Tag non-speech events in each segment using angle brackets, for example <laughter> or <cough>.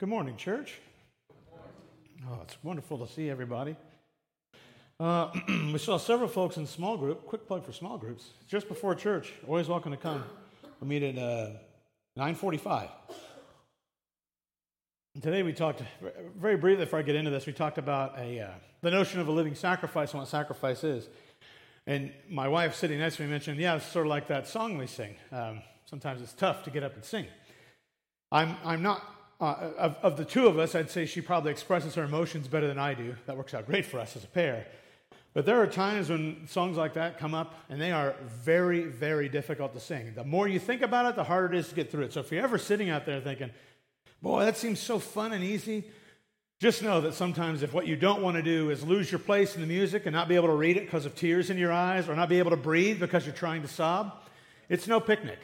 Good morning, church. Oh, it's wonderful to see everybody. Uh, <clears throat> we saw several folks in small group. Quick plug for small groups. Just before church. Always welcome to come. We meet at uh, 9:45. And today we talked very briefly. Before I get into this, we talked about a uh, the notion of a living sacrifice and what sacrifice is. And my wife, sitting next to me, mentioned, "Yeah, it's sort of like that song we sing. Um, sometimes it's tough to get up and sing." I'm I'm not uh, of, of the two of us, I'd say she probably expresses her emotions better than I do. That works out great for us as a pair. But there are times when songs like that come up and they are very, very difficult to sing. The more you think about it, the harder it is to get through it. So if you're ever sitting out there thinking, boy, that seems so fun and easy, just know that sometimes if what you don't want to do is lose your place in the music and not be able to read it because of tears in your eyes or not be able to breathe because you're trying to sob, it's no picnic.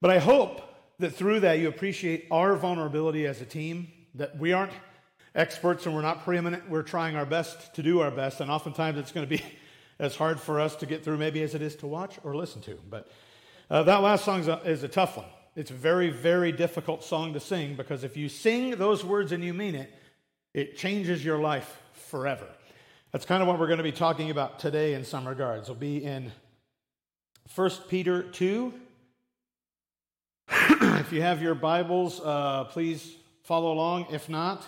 But I hope that through that you appreciate our vulnerability as a team, that we aren't experts and we're not preeminent. We're trying our best to do our best, and oftentimes it's going to be <laughs> as hard for us to get through maybe as it is to watch or listen to. But uh, that last song is a, is a tough one. It's a very, very difficult song to sing because if you sing those words and you mean it, it changes your life forever. That's kind of what we're going to be talking about today in some regards. We'll be in 1 Peter 2, <coughs> if you have your Bibles, uh, please follow along. If not,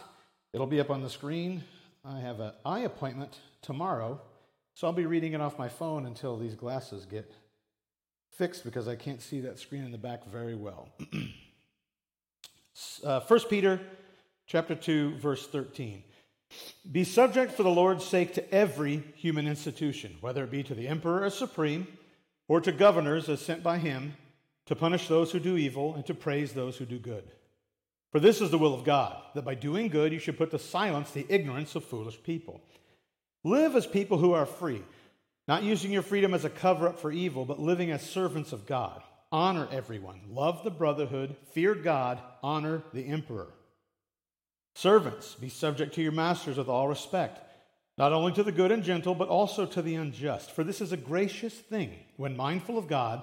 it'll be up on the screen. I have an eye appointment tomorrow, so I'll be reading it off my phone until these glasses get fixed because I can't see that screen in the back very well. <clears throat> uh, 1 Peter chapter 2, verse 13. Be subject for the Lord's sake to every human institution, whether it be to the emperor as supreme or to governors as sent by him to punish those who do evil, and to praise those who do good. For this is the will of God, that by doing good you should put to silence the ignorance of foolish people. Live as people who are free, not using your freedom as a cover up for evil, but living as servants of God. Honor everyone, love the brotherhood, fear God, honor the emperor. Servants, be subject to your masters with all respect, not only to the good and gentle, but also to the unjust. For this is a gracious thing when mindful of God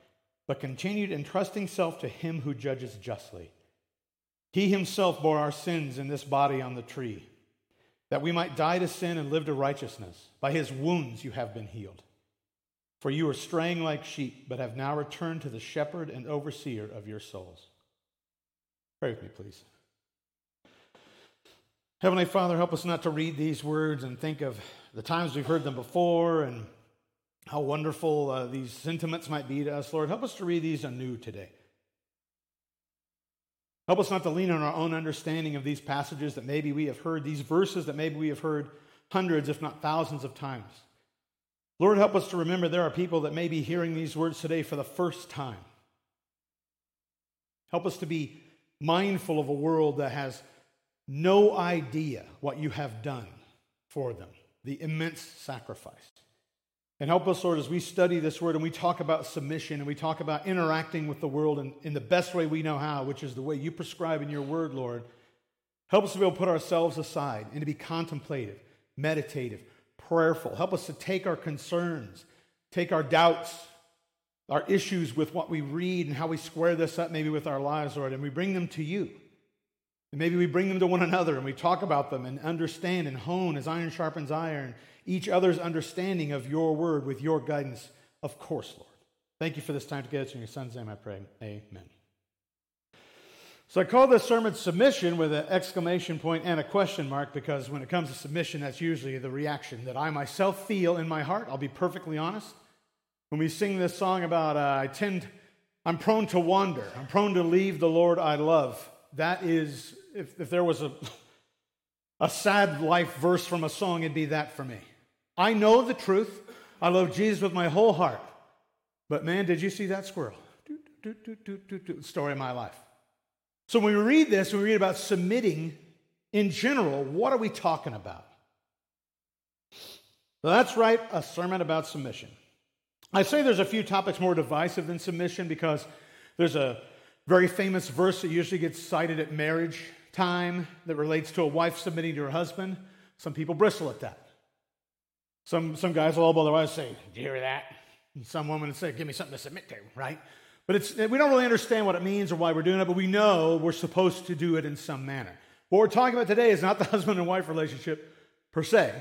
but continued entrusting self to him who judges justly. He himself bore our sins in this body on the tree, that we might die to sin and live to righteousness. By his wounds you have been healed. For you were straying like sheep, but have now returned to the shepherd and overseer of your souls. Pray with me, please. Heavenly Father, help us not to read these words and think of the times we've heard them before and how wonderful uh, these sentiments might be to us, Lord. Help us to read these anew today. Help us not to lean on our own understanding of these passages that maybe we have heard, these verses that maybe we have heard hundreds, if not thousands of times. Lord, help us to remember there are people that may be hearing these words today for the first time. Help us to be mindful of a world that has no idea what you have done for them, the immense sacrifice. And help us, Lord, as we study this word and we talk about submission and we talk about interacting with the world in, in the best way we know how, which is the way you prescribe in your word, Lord. Help us to be able to put ourselves aside and to be contemplative, meditative, prayerful. Help us to take our concerns, take our doubts, our issues with what we read and how we square this up maybe with our lives, Lord, and we bring them to you. And maybe we bring them to one another and we talk about them and understand and hone as iron sharpens iron each other's understanding of your word with your guidance, of course, Lord. Thank you for this time together. In your son's name I pray. Amen. So I call this sermon submission with an exclamation point and a question mark because when it comes to submission, that's usually the reaction that I myself feel in my heart. I'll be perfectly honest. When we sing this song about uh, I tend, I'm prone to wander, I'm prone to leave the Lord I love. That is, if, if there was a, <laughs> a sad life verse from a song, it'd be that for me. I know the truth. I love Jesus with my whole heart. But man, did you see that squirrel? Story of my life. So when we read this, we read about submitting in general, what are we talking about? Well, that's right, a sermon about submission. I say there's a few topics more divisive than submission because there's a very famous verse that usually gets cited at marriage time that relates to a wife submitting to her husband. Some people bristle at that. Some, some guys will elbow their wives and say, Do you hear that? And some women will say, Give me something to submit to, right? But it's, we don't really understand what it means or why we're doing it, but we know we're supposed to do it in some manner. What we're talking about today is not the <laughs> husband and wife relationship per se,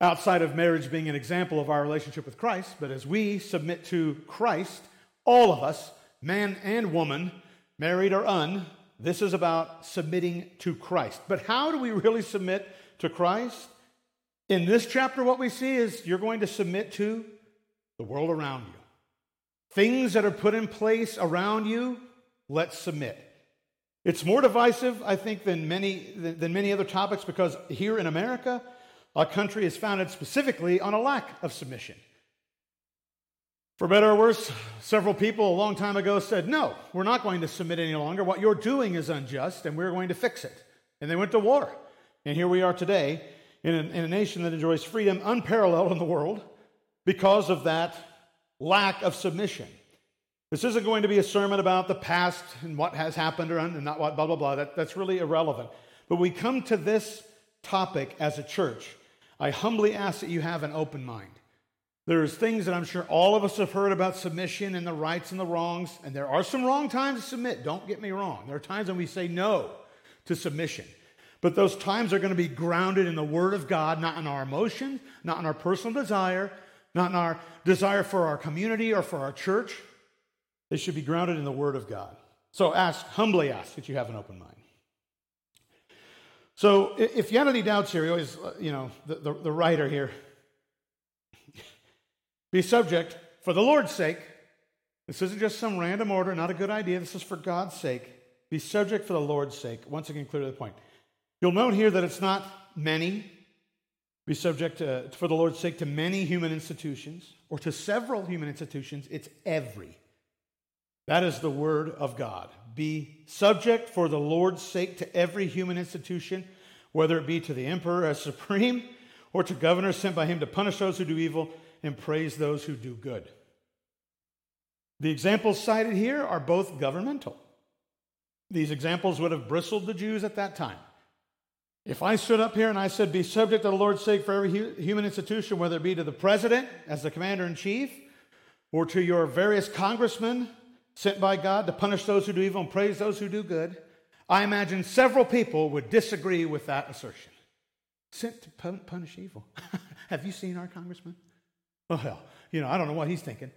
outside of marriage being an example of our relationship with Christ, but as we submit to Christ, all of us, man and woman, married or un, this is about submitting to Christ. But how do we really submit to Christ? In this chapter, what we see is you're going to submit to the world around you. Things that are put in place around you, let's submit. It's more divisive, I think, than many, than many other topics because here in America, our country is founded specifically on a lack of submission. For better or worse, several people a long time ago said, No, we're not going to submit any longer. What you're doing is unjust, and we're going to fix it. And they went to war. And here we are today in a, in a nation that enjoys freedom unparalleled in the world because of that lack of submission. This isn't going to be a sermon about the past and what has happened or and not what, blah, blah, blah. That, that's really irrelevant. But we come to this topic as a church. I humbly ask that you have an open mind. There's things that I'm sure all of us have heard about submission and the rights and the wrongs, and there are some wrong times to submit. Don't get me wrong. There are times when we say no to submission. But those times are going to be grounded in the Word of God, not in our emotions, not in our personal desire, not in our desire for our community or for our church. They should be grounded in the Word of God. So ask, humbly ask that you have an open mind. So if you had any doubts here, you always, uh, you know, the, the, the writer here, <laughs> be subject for the Lord's sake. This isn't just some random order, not a good idea. This is for God's sake. Be subject for the Lord's sake. Once again, clear to the point. You'll note here that it's not many. Be subject to, for the Lord's sake to many human institutions or to several human institutions. It's every. That is the word of God. Be subject for the Lord's sake to every human institution, whether it be to the emperor as supreme <laughs> or to governors sent by him to punish those who do evil and praise those who do good. The examples cited here are both governmental. These examples would have bristled the Jews at that time. If I stood up here and I said, Be subject to the Lord's sake for every human institution, whether it be to the president as the commander in chief, or to your various congressmen sent by God to punish those who do evil and praise those who do good, I imagine several people would disagree with that assertion. Sent to punish evil. <laughs> Have you seen our congressman? Oh, hell. You know, I don't know what he's thinking.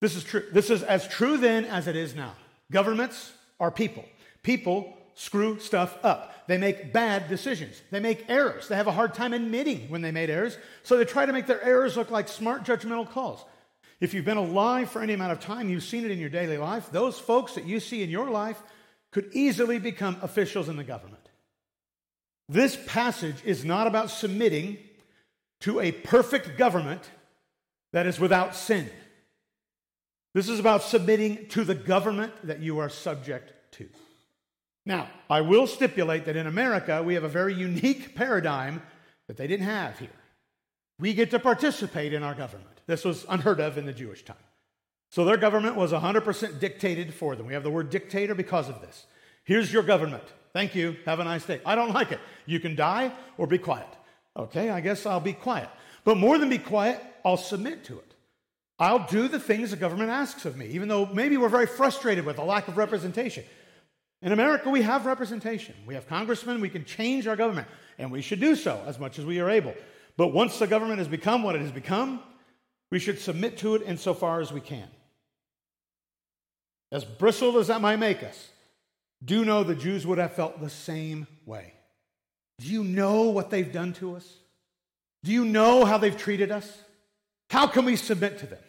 This is true. This is as true then as it is now. Governments are people. People screw stuff up. They make bad decisions. They make errors. They have a hard time admitting when they made errors, so they try to make their errors look like smart, judgmental calls. If you've been alive for any amount of time, you've seen it in your daily life. Those folks that you see in your life could easily become officials in the government. This passage is not about submitting to a perfect government that is without sin. This is about submitting to the government that you are subject to. Now, I will stipulate that in America, we have a very unique paradigm that they didn't have here. We get to participate in our government. This was unheard of in the Jewish time. So their government was 100% dictated for them. We have the word dictator because of this. Here's your government. Thank you. Have a nice day. I don't like it. You can die or be quiet. Okay, I guess I'll be quiet. But more than be quiet, I'll submit to it. I'll do the things the government asks of me, even though maybe we're very frustrated with the lack of representation. In America, we have representation. We have congressmen. We can change our government, and we should do so as much as we are able. But once the government has become what it has become, we should submit to it insofar as we can. As bristled as that might make us, do know the Jews would have felt the same way. Do you know what they've done to us? Do you know how they've treated us? How can we submit to them?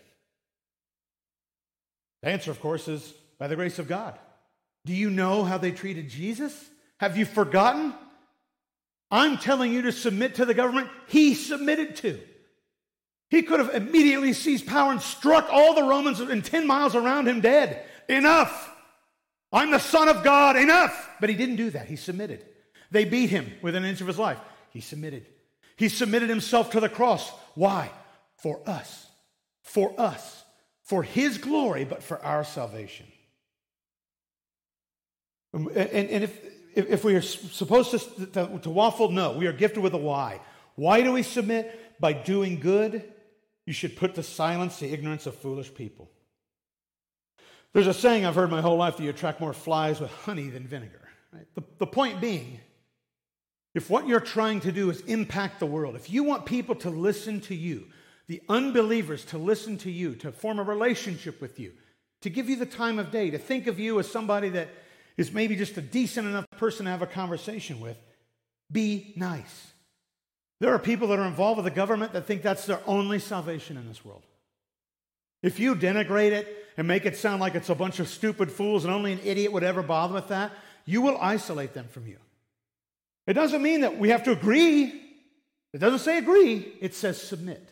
The answer, of course, is by the grace of God. Do you know how they treated Jesus? Have you forgotten? I'm telling you to submit to the government he submitted to. He could have immediately seized power and struck all the Romans in 10 miles around him dead. Enough. I'm the Son of God. Enough. But he didn't do that. He submitted. They beat him within an inch of his life. He submitted. He submitted himself to the cross. Why? For us. For us. For his glory, but for our salvation. And, and if, if we are supposed to, to, to waffle, no, we are gifted with a why. Why do we submit? By doing good, you should put to silence the ignorance of foolish people. There's a saying I've heard my whole life that you attract more flies with honey than vinegar. Right? The, the point being, if what you're trying to do is impact the world, if you want people to listen to you, the unbelievers to listen to you, to form a relationship with you, to give you the time of day, to think of you as somebody that is maybe just a decent enough person to have a conversation with, be nice. There are people that are involved with the government that think that's their only salvation in this world. If you denigrate it and make it sound like it's a bunch of stupid fools and only an idiot would ever bother with that, you will isolate them from you. It doesn't mean that we have to agree. It doesn't say agree, it says submit.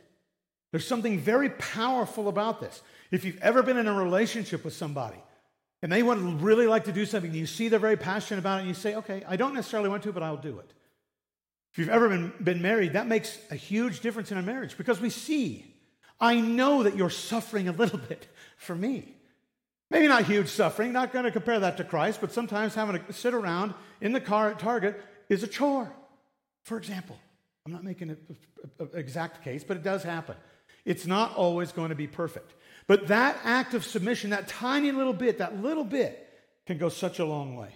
There's something very powerful about this. If you've ever been in a relationship with somebody and they would really like to do something, you see they're very passionate about it, and you say, okay, I don't necessarily want to, but I'll do it. If you've ever been, been married, that makes a huge difference in a marriage because we see, I know that you're suffering a little <laughs> bit for me. Maybe not huge suffering, not going to compare that to Christ, but sometimes having to sit around in the car at Target is a chore. For example, I'm not making an exact case, but it does happen. It's not always going to be perfect. But that act of submission, that tiny little bit, that little bit, can go such a long way.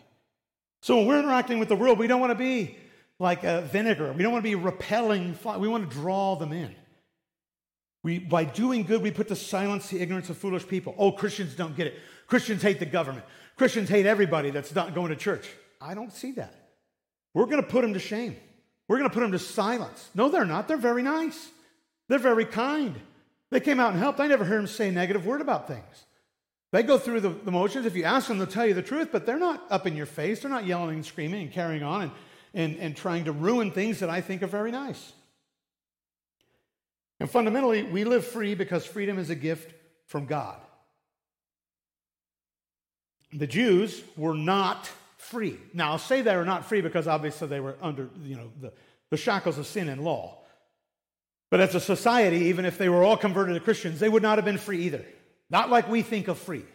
So when we're interacting with the world, we don't want to be like a vinegar. We don't want to be repelling. We want to draw them in. We, by doing good, we put to silence the ignorance of foolish people. Oh, Christians don't get it. Christians hate the government. Christians hate everybody that's not going to church. I don't see that. We're going to put them to shame. We're going to put them to silence. No, they're not. They're very nice. They're very kind. They came out and helped. I never heard them say a negative word about things. They go through the, the motions. If you ask them, they'll tell you the truth, but they're not up in your face. They're not yelling and screaming and carrying on and and, and trying to ruin things that I think are very nice. And fundamentally, we live free because freedom is a gift from God. The Jews were not free. Now, I'll say they were not free because obviously they were under you know, the, the shackles of sin and law. But as a society, even if they were all converted to Christians, they would not have been free either. Not like we think of free.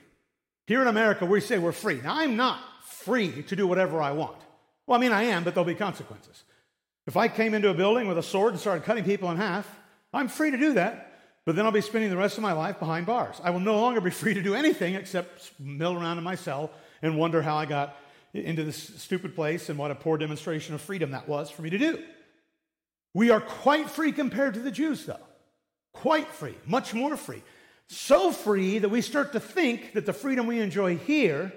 Here in America, we say we're free. Now, I'm not free to do whatever I want. Well, I mean, I am, but there'll be consequences. If I came into a building with a sword and started cutting people in half, I'm free to do that, but then I'll be spending the rest of my life behind bars. I will no longer be <laughs> free to do anything except mill around in my cell and wonder how I got into this stupid place and what a poor demonstration of freedom that was for me to do. We are quite free compared to the Jews, though. Quite free, much more free. So free that we start to think that the freedom we enjoy here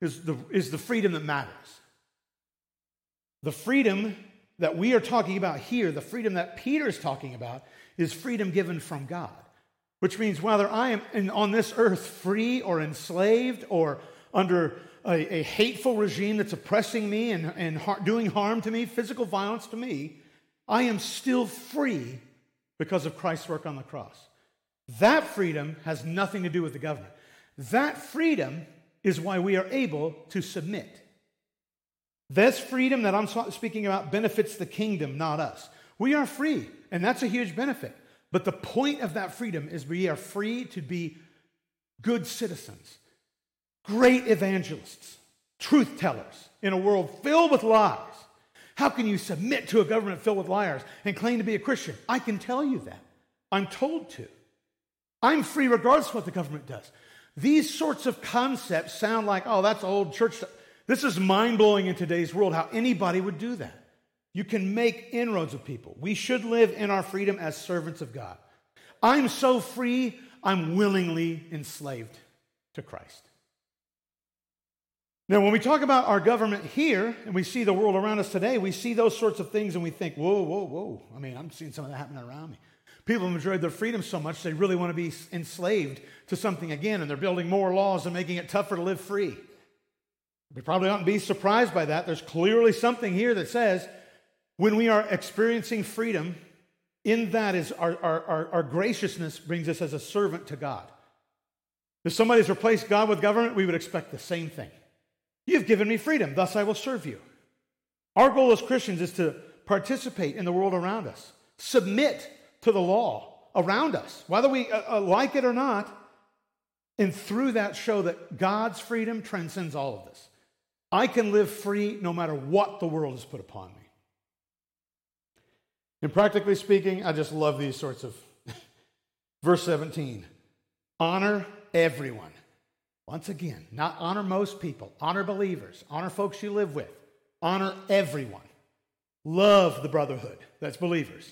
is the, is the freedom that matters. The freedom that we are talking about here, the freedom that Peter is talking about, is freedom given from God. Which means whether I am in, on this earth free or enslaved or under a, a hateful regime that's oppressing me and, and har- doing harm to me, physical violence to me, I am still free because of Christ's work on the cross. That freedom has nothing to do with the government. That freedom is why we are able to submit. This freedom that I'm speaking about benefits the kingdom, not us. We are free, and that's a huge benefit. But the point of that freedom is we are free to be good citizens, great evangelists, truth tellers in a world filled with lies. How can you submit to a government filled with liars and claim to be a Christian? I can tell you that. I'm told to. I'm free regardless of what the government does. These sorts of concepts sound like, oh, that's old church stuff. This is mind blowing in today's world how anybody would do that. You can make inroads with people. We should live in our freedom as servants of God. I'm so free, I'm willingly enslaved to Christ. Now, when we talk about our government here and we see the world around us today, we see those sorts of things and we think, whoa, whoa, whoa. I mean, I'm seeing some of that happening around me. People have enjoyed their freedom so much they really want to be enslaved to something again, and they're building more laws and making it tougher to live free. We probably oughtn't be surprised by that. There's clearly something here that says when we are experiencing freedom, in that is our, our, our, our graciousness brings us as a servant to God. If somebody's replaced God with government, we would expect the same thing. You've given me freedom, thus I will serve you. Our goal as Christians is to participate in the world around us, submit to the law around us, whether we uh, uh, like it or not, and through that show that God's freedom transcends all of this. I can live free no matter what the world has put upon me. And practically speaking, I just love these sorts of. <laughs> Verse 17 honor everyone. Once again, not honor most people, honor believers, honor folks you live with, honor everyone. Love the brotherhood, that's believers.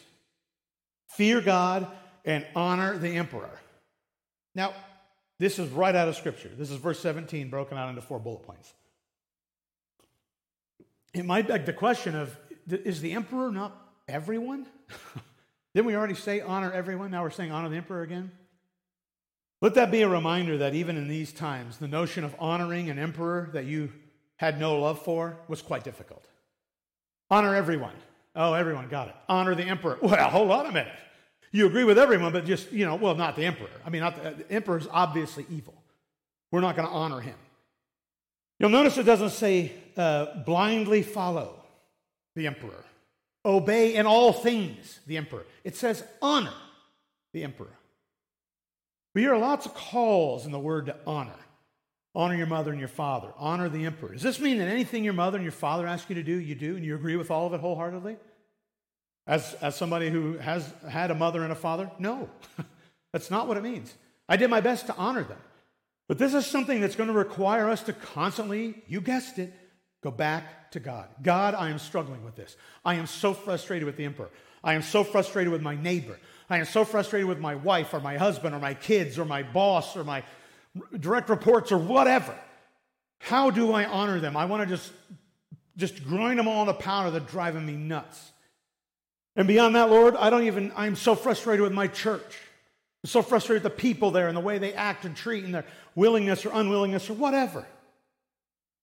Fear God and honor the emperor. Now, this is right out of Scripture. This is verse 17, broken out into four bullet points. It might beg the question of is the emperor not everyone? <laughs> Didn't we already say honor everyone? Now we're saying honor the emperor again? Let that be a reminder that even in these times, the notion of honoring an emperor that you had no love for was quite difficult. Honor everyone. Oh, everyone got it. Honor the emperor. <laughs> Well, hold on a minute. You agree with everyone, but just, you know, well, not the emperor. I mean, the, the emperor is obviously evil. We're not going to honor him. You'll notice it doesn't say uh, blindly follow the emperor, obey in all things the emperor. It says honor the emperor. We hear lots of calls in the word to honor. Honor your mother and your father. Honor the emperor. Does this mean that anything your mother and your father ask you to do, you do, and you agree with all of it wholeheartedly? As, as somebody who has had a mother and a father? No, <laughs> that's not what it means. I did my best to honor them. But this is something that's going to require us to constantly, you guessed it, go back to God. God, I am struggling with this. I am so frustrated with the emperor. I am so frustrated with my neighbor. I am so frustrated with my wife or my husband or my kids or my boss or my direct reports or whatever. How do I honor them? I want to just, just grind them all in a powder that's driving me nuts. And beyond that, Lord, I don't even, I'm so frustrated with my church. I'm so frustrated with the people there and the way they act and treat and their willingness or unwillingness or whatever.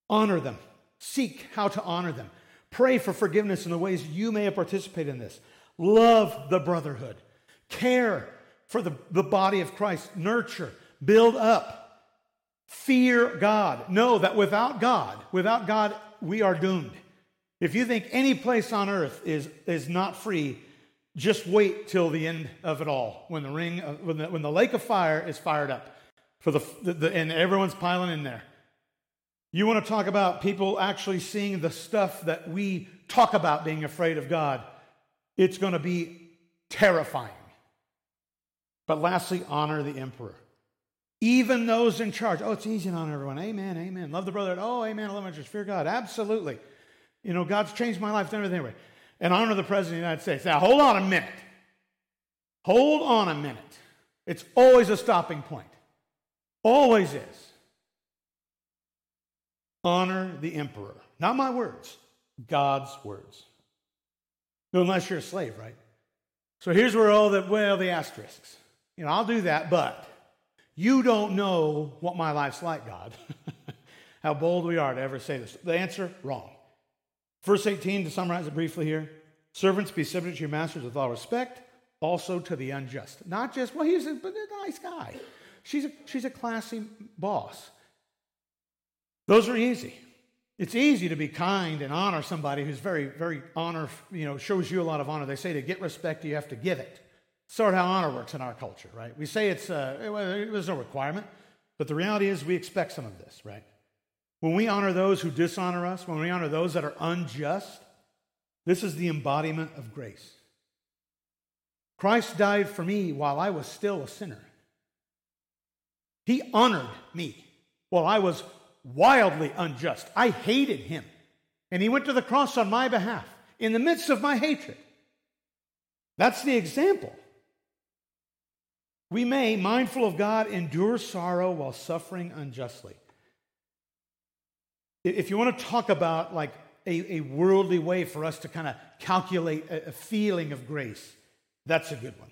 Honor them. Seek how to honor them. Pray for forgiveness in the ways you may have participated in this. Love the brotherhood. Care for the, the body of Christ. Nurture. Build up. Fear God. Know that without God, without God, we are doomed. If you think any place on earth is, is not free, just wait till the end of it all when the ring, when the, when the lake of fire is fired up for the, the, the and everyone's piling in there. You want to talk about people actually seeing the stuff that we talk about being afraid of God? It's going to be terrifying. But lastly, honor the emperor. Even those in charge. Oh, it's easy to honor everyone. Amen, amen. Love the brother. Oh, amen. I love my church. Fear God. Absolutely. You know, God's changed my life, done everything right. And honor the President of the United States. Now, hold on a minute. Hold on a minute. It's always a stopping point. Always is. Honor the emperor. Not my words, God's words. Unless you're a slave, right? So here's where all the, well, the asterisks. You know, I'll do that, but you don't know what my life's like, God. <laughs> How bold we are to ever say this. The answer, wrong. Verse 18, to summarize it briefly here servants be subject to your masters with all respect, also to the unjust. Not just, well, he's a, a nice guy. She's a, she's a classy boss. Those are easy. It's easy to be kind and honor somebody who's very, very honor, you know, shows you a lot of honor. They say to get respect, you have to give it. Sort of how honor works in our culture, right? We say it's, uh, it, there's no requirement, but the reality is we expect some of this, right? When we honor those who dishonor us, when we honor those that are unjust, this is the embodiment of grace. Christ died for me while I was still a sinner. He honored me while I was wildly unjust. I hated him. And he went to the cross on my behalf in the midst of my hatred. That's the example. We may, mindful of God, endure sorrow while suffering unjustly. If you want to talk about like a, a worldly way for us to kind of calculate a, a feeling of grace, that's a good one.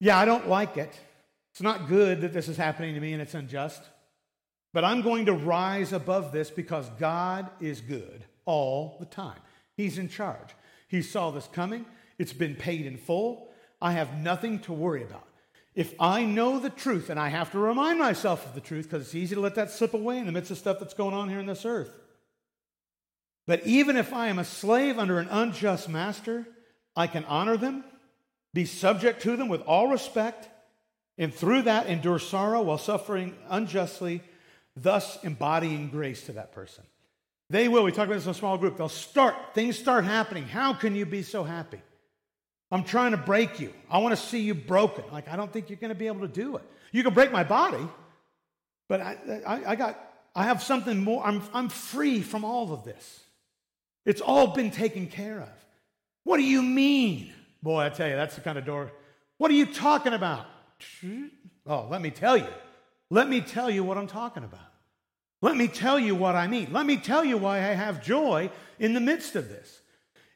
Yeah, I don't like it. It's not good that this is happening to me and it's unjust. But I'm going to rise above this because God is good all the time. He's in charge. He saw this coming, it's been paid in full. I have nothing to worry about. If I know the truth, and I have to remind myself of the truth because it's easy to let that slip away in the midst of stuff that's going on here in this earth. But even if I am a slave under an unjust master, I can honor them, be subject to them with all respect, and through that endure sorrow while suffering unjustly, thus embodying grace to that person. They will, we talk about this in a small group, they'll start, things start happening. How can you be so happy? I'm trying to break you. I want to see you broken. Like, I don't think you're going to be able to do it. You can break my body, but I, I, I got, I have something more. I'm, I'm free from all of this. It's all been taken care of. What do you mean? Boy, I tell you, that's the kind of door. What are you talking about? Oh, let me tell you. Let me tell you what I'm talking about. Let me tell you what I mean. Let me tell you why I have joy in the midst of this.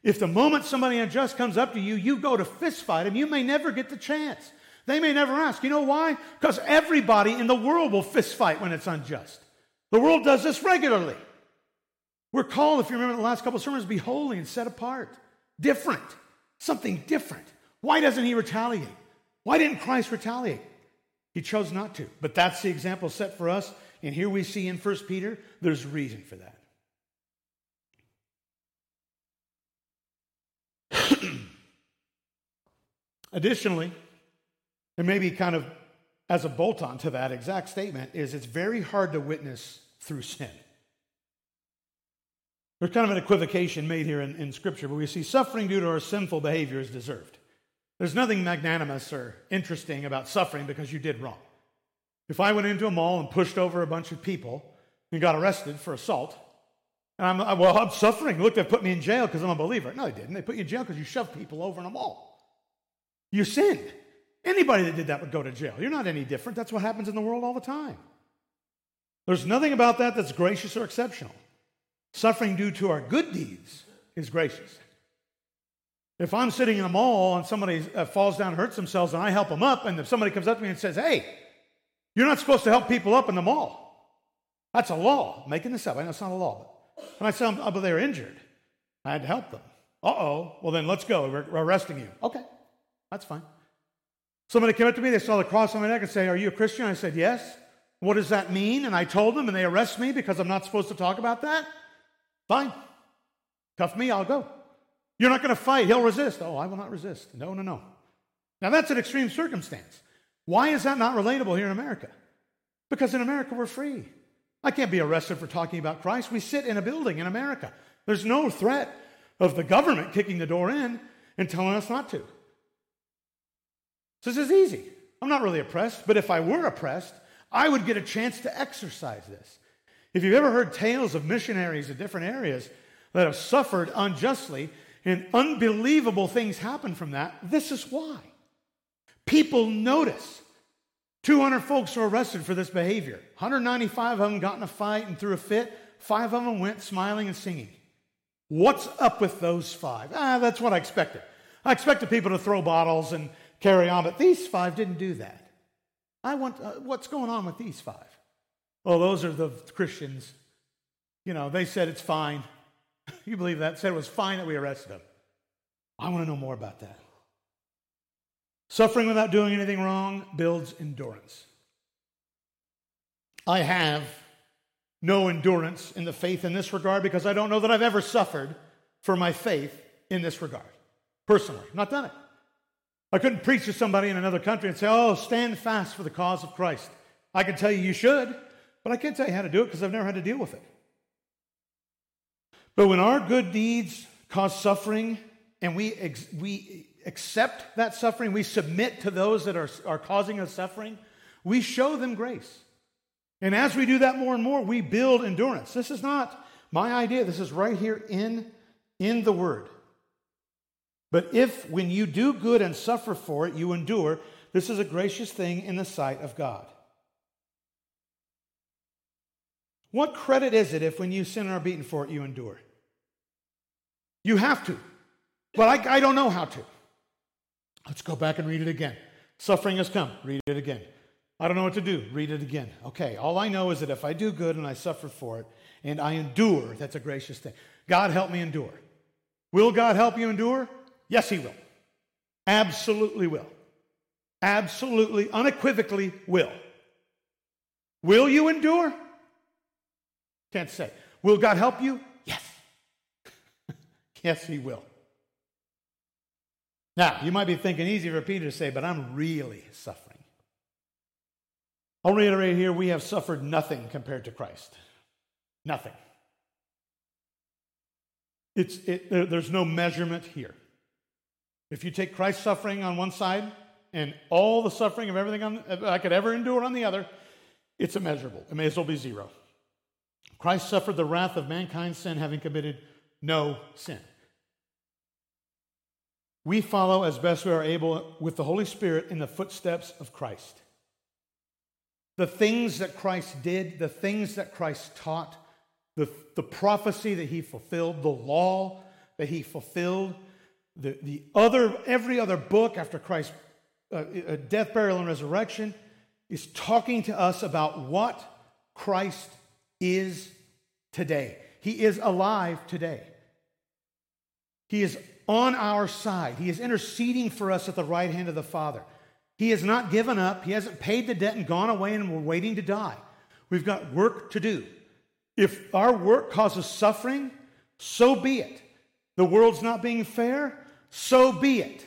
If the moment somebody unjust comes up to you, you go to fist fight him, you may never get the chance. They may never ask. You know why? Because everybody in the world will fist fight when it's unjust. The world does this regularly. We're called, if you remember the last couple of sermons, be holy and set apart. Different. Something different. Why doesn't he retaliate? Why didn't Christ retaliate? He chose not to. But that's the example set for us. And here we see in 1 Peter, there's reason for that. Additionally, and maybe kind of as a bolt on to that exact statement, is it's very hard to witness through sin. There's kind of an equivocation made here in, in Scripture, but we see suffering due to our sinful behavior is deserved. There's nothing magnanimous or interesting about suffering because you did wrong. If I went into a mall and pushed over a bunch of people and got arrested for assault, and I'm, well, I'm suffering. Look, they put me in jail because I'm a believer. No, they didn't. They put you in jail because you shoved people over in a mall. You sinned. Anybody that did that would go to jail. You're not any different. That's what happens in the world all the time. There's nothing about that that's gracious or exceptional. Suffering due to our good deeds is gracious. If I'm sitting in a mall and somebody uh, falls down and hurts themselves and I help them up, and if somebody comes up to me and says, Hey, you're not supposed to help people up in the mall. That's a law. I'm making this up. I know it's not a law. But, and I said, oh, but they're injured. I had to help them. Uh oh. Well, then let's go. We're arresting you. Okay. That's fine. Somebody came up to me, they saw the cross on my neck and say, Are you a Christian? I said, Yes. What does that mean? And I told them, and they arrest me because I'm not supposed to talk about that? Fine. Cuff me, I'll go. You're not going to fight. He'll resist. Oh, I will not resist. No, no, no. Now, that's an extreme circumstance. Why is that not relatable here in America? Because in America, we're free. I can't be arrested for talking about Christ. We sit in a building in America. There's no threat of the government kicking the door in and telling us not to. So this is easy. I'm not really oppressed, but if I were oppressed, I would get a chance to exercise this. If you've ever heard tales of missionaries in different areas that have suffered unjustly and unbelievable things happen from that, this is why. People notice. 200 folks were arrested for this behavior. 195 of them got in a fight and threw a fit. Five of them went smiling and singing. What's up with those five? Ah, that's what I expected. I expected people to throw bottles and carry on, but these five didn't do that. I want, uh, what's going on with these five? Well, those are the Christians. You know, they said it's fine. <laughs> you believe that? Said it was fine that we arrested them. I want to know more about that. Suffering without doing anything wrong builds endurance. I have no endurance in the faith in this regard because I don't know that I've ever suffered for my faith in this regard. Personally, not done it. I couldn't preach to somebody in another country and say, oh, stand fast for the cause of Christ. I can tell you you should, but I can't tell you how to do it because I've never had to deal with it. But when our good deeds cause suffering and we, ex- we accept that suffering, we submit to those that are, are causing us suffering, we show them grace. And as we do that more and more, we build endurance. This is not my idea, this is right here in, in the Word. But if, when you do good and suffer for it, you endure, this is a gracious thing in the sight of God. What credit is it if, when you sin and are beaten for it, you endure? You have to. But I, I don't know how to. Let's go back and read it again. Suffering has come. Read it again. I don't know what to do. Read it again. Okay, all I know is that if I do good and I suffer for it and I endure, that's a gracious thing. God help me endure. Will God help you endure? Yes, He will. Absolutely will. Absolutely, unequivocally will. Will you endure? Can't say. Will God help you? Yes. <laughs> Yes, he will. Now, you might be thinking, easy for Peter to say, but I'm really suffering. I'll reiterate here we have suffered nothing compared to Christ. Nothing. It's, it, there, there's no measurement here. If you take Christ's suffering on one side and all the suffering of everything on, I could ever endure on the other, it's immeasurable. It may as well be zero. Christ suffered the wrath of mankind's sin, having committed no sin. We follow as best we are able with the Holy Spirit in the footsteps of Christ. The things that Christ did, the things that Christ taught, the, the prophecy that he fulfilled, the law that he fulfilled, the, the other, every other book after Christ's uh, uh, death, burial, and resurrection is talking to us about what Christ is today. He is alive today. He is on our side. He is interceding for us at the right hand of the Father. He has not given up. He hasn't paid the debt and gone away and we're waiting to die. We've got work to do. If our work causes suffering, so be it. The world's not being fair, so be it.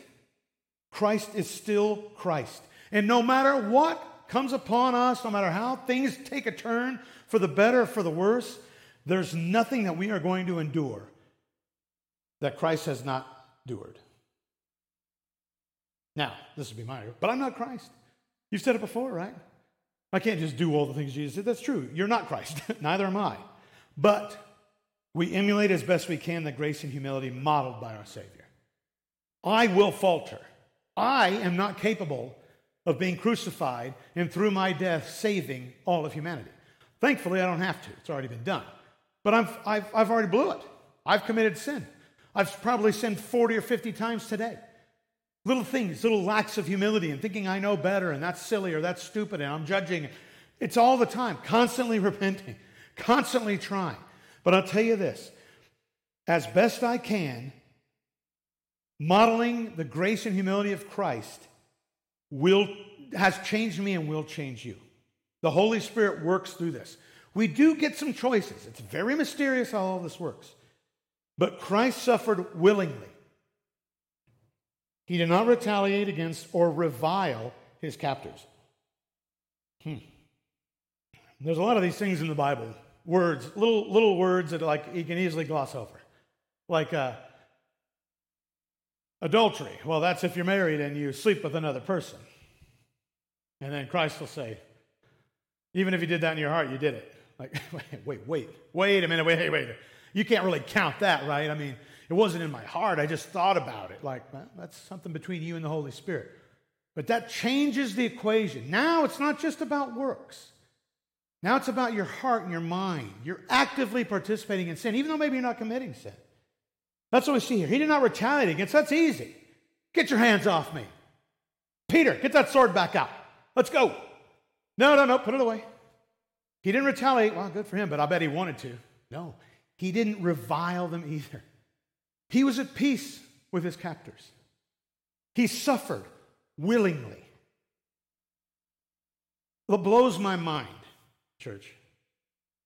Christ is still Christ. And no matter what comes upon us, no matter how things take a turn for the better or for the worse, there's nothing that we are going to endure that Christ has not endured. Now, this would be my, but I'm not Christ. You've said it before, right? I can't just do all the things Jesus did. That's true. You're not Christ. <laughs> Neither am I. But we emulate as best we can the grace and humility modeled by our Savior. I will falter. I am not capable of being crucified and through my death saving all of humanity. Thankfully, I don't have to. It's already been done. But i have I've already blew it. I've committed sin. I've probably sinned 40 or 50 times today. Little things, little lacks of humility and thinking I know better and that's silly or that's stupid and I'm judging. It's all the time, constantly <laughs> repenting, constantly trying. But I'll tell you this as best I can, modeling the grace and humility of Christ will, has changed me and will change you. The Holy Spirit works through this. We do get some choices. It's very mysterious how all this works. But Christ suffered willingly. He did not retaliate against or revile his captors. Hmm. There's a lot of these things in the Bible, words, little little words that like you can easily gloss over, like uh, adultery. Well, that's if you're married and you sleep with another person. And then Christ will say, even if you did that in your heart, you did it. Like, <laughs> wait, wait, wait a minute, wait, wait, wait. You can't really count that, right? I mean, it wasn't in my heart. I just thought about it. Like, well, that's something between you and the Holy Spirit. But that changes the equation. Now it's not just about works. Now it's about your heart and your mind. You're actively participating in sin, even though maybe you're not committing sin. That's what we see here. He did not retaliate against. That's easy. Get your hands off me. Peter, get that sword back out. Let's go. No, no, no, put it away. He didn't retaliate. Well, good for him, but I bet he wanted to. No, he didn't revile them either. He was at peace with his captors. He suffered willingly. What blows my mind, church,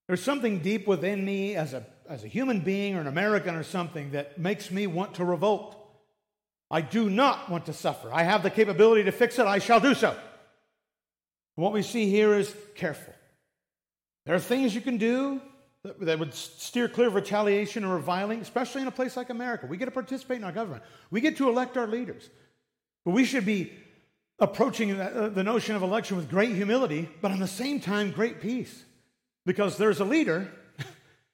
there's something deep within me as a, as a human being or an American or something that makes me want to revolt. I do not want to suffer. I have the capability to fix it. I shall do so. What we see here is careful. There are things you can do that would steer clear of retaliation or reviling, especially in a place like America. We get to participate in our government, we get to elect our leaders. But we should be approaching uh, the notion of election with great humility, but at the same time, great peace. Because there's a leader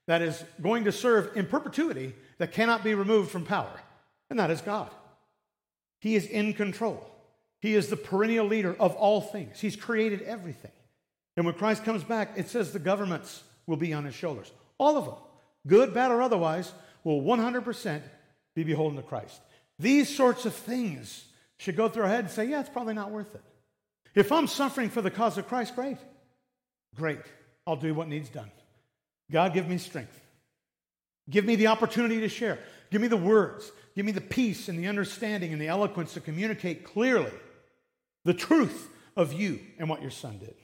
that is going to serve in perpetuity that cannot be removed from power, and that is God. He is in control. He is the perennial leader of all things. He's created everything. And when Christ comes back, it says the governments will be on his shoulders. All of them, good, bad, or otherwise, will 100% be beholden to Christ. These sorts of things should go through our head and say, yeah, it's probably not worth it. If I'm suffering for the cause of Christ, great. Great. I'll do what needs done. God, give me strength. Give me the opportunity to share. Give me the words. Give me the peace and the understanding and the eloquence to communicate clearly the truth of you and what your son did.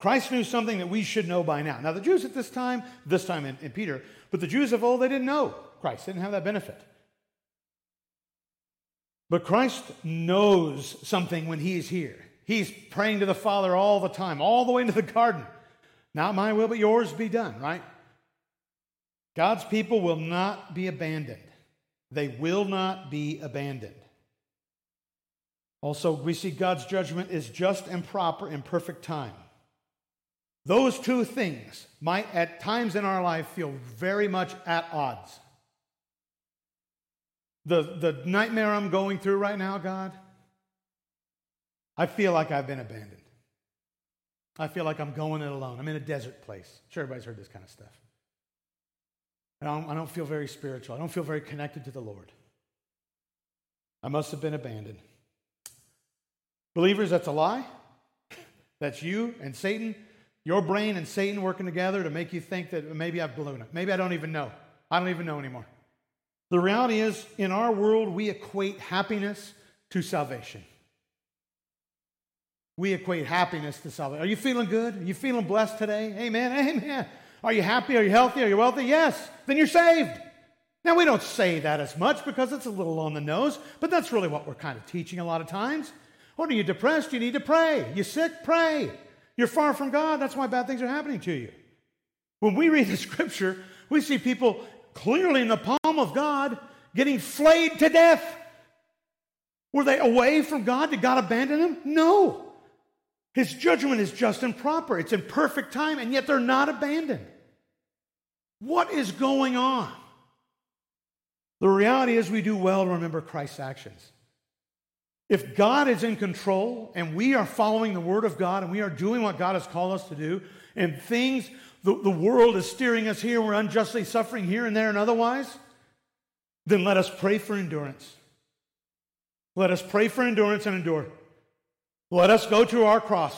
Christ knew something that we should know by now. Now, the Jews at this time, this time in, in Peter, but the Jews of old, they didn't know Christ, they didn't have that benefit. But Christ knows something when he's here. He's praying to the Father all the time, all the way into the garden. Not my will, but yours be done, right? God's people will not be abandoned. They will not be abandoned. Also, we see God's judgment is just and proper in perfect time. Those two things might at times in our life feel very much at odds. The, the nightmare I'm going through right now, God, I feel like I've been abandoned. I feel like I'm going it alone. I'm in a desert place. I'm sure everybody's heard this kind of stuff. I don't, I don't feel very spiritual. I don't feel very connected to the Lord. I must have been abandoned. Believers, that's a lie. <laughs> That's you and Satan, your brain and Satan working together to make you think that maybe I've blown it. Maybe I don't even know. I don't even know anymore. The reality is, in our world, we equate happiness to salvation. We equate happiness to salvation. Are you feeling good? Are you feeling blessed today? Amen. Amen. Are you happy? Are you healthy? Are you wealthy? Yes. Then you're saved. Now, we don't say that as much because it's a little on the nose, but that's really what we're kind of teaching a lot of times. What are you depressed? You need to pray. You sick? Pray. You're far from God. That's why bad things are happening to you. When we read the <laughs> scripture, we see people clearly in the palm of God, getting flayed to death. Were they away from God? Did God abandon them? No. His judgment is just and proper, it's in perfect time, and yet they're not abandoned. What is going on? The reality is, we do well to remember Christ's actions. If God is in control and we are following the Word of God and we are doing what God has called us to do, and things the, the world is steering us here, we're unjustly suffering here and there and otherwise, then let us pray for endurance. Let us pray for endurance and endure. Let us go to our cross.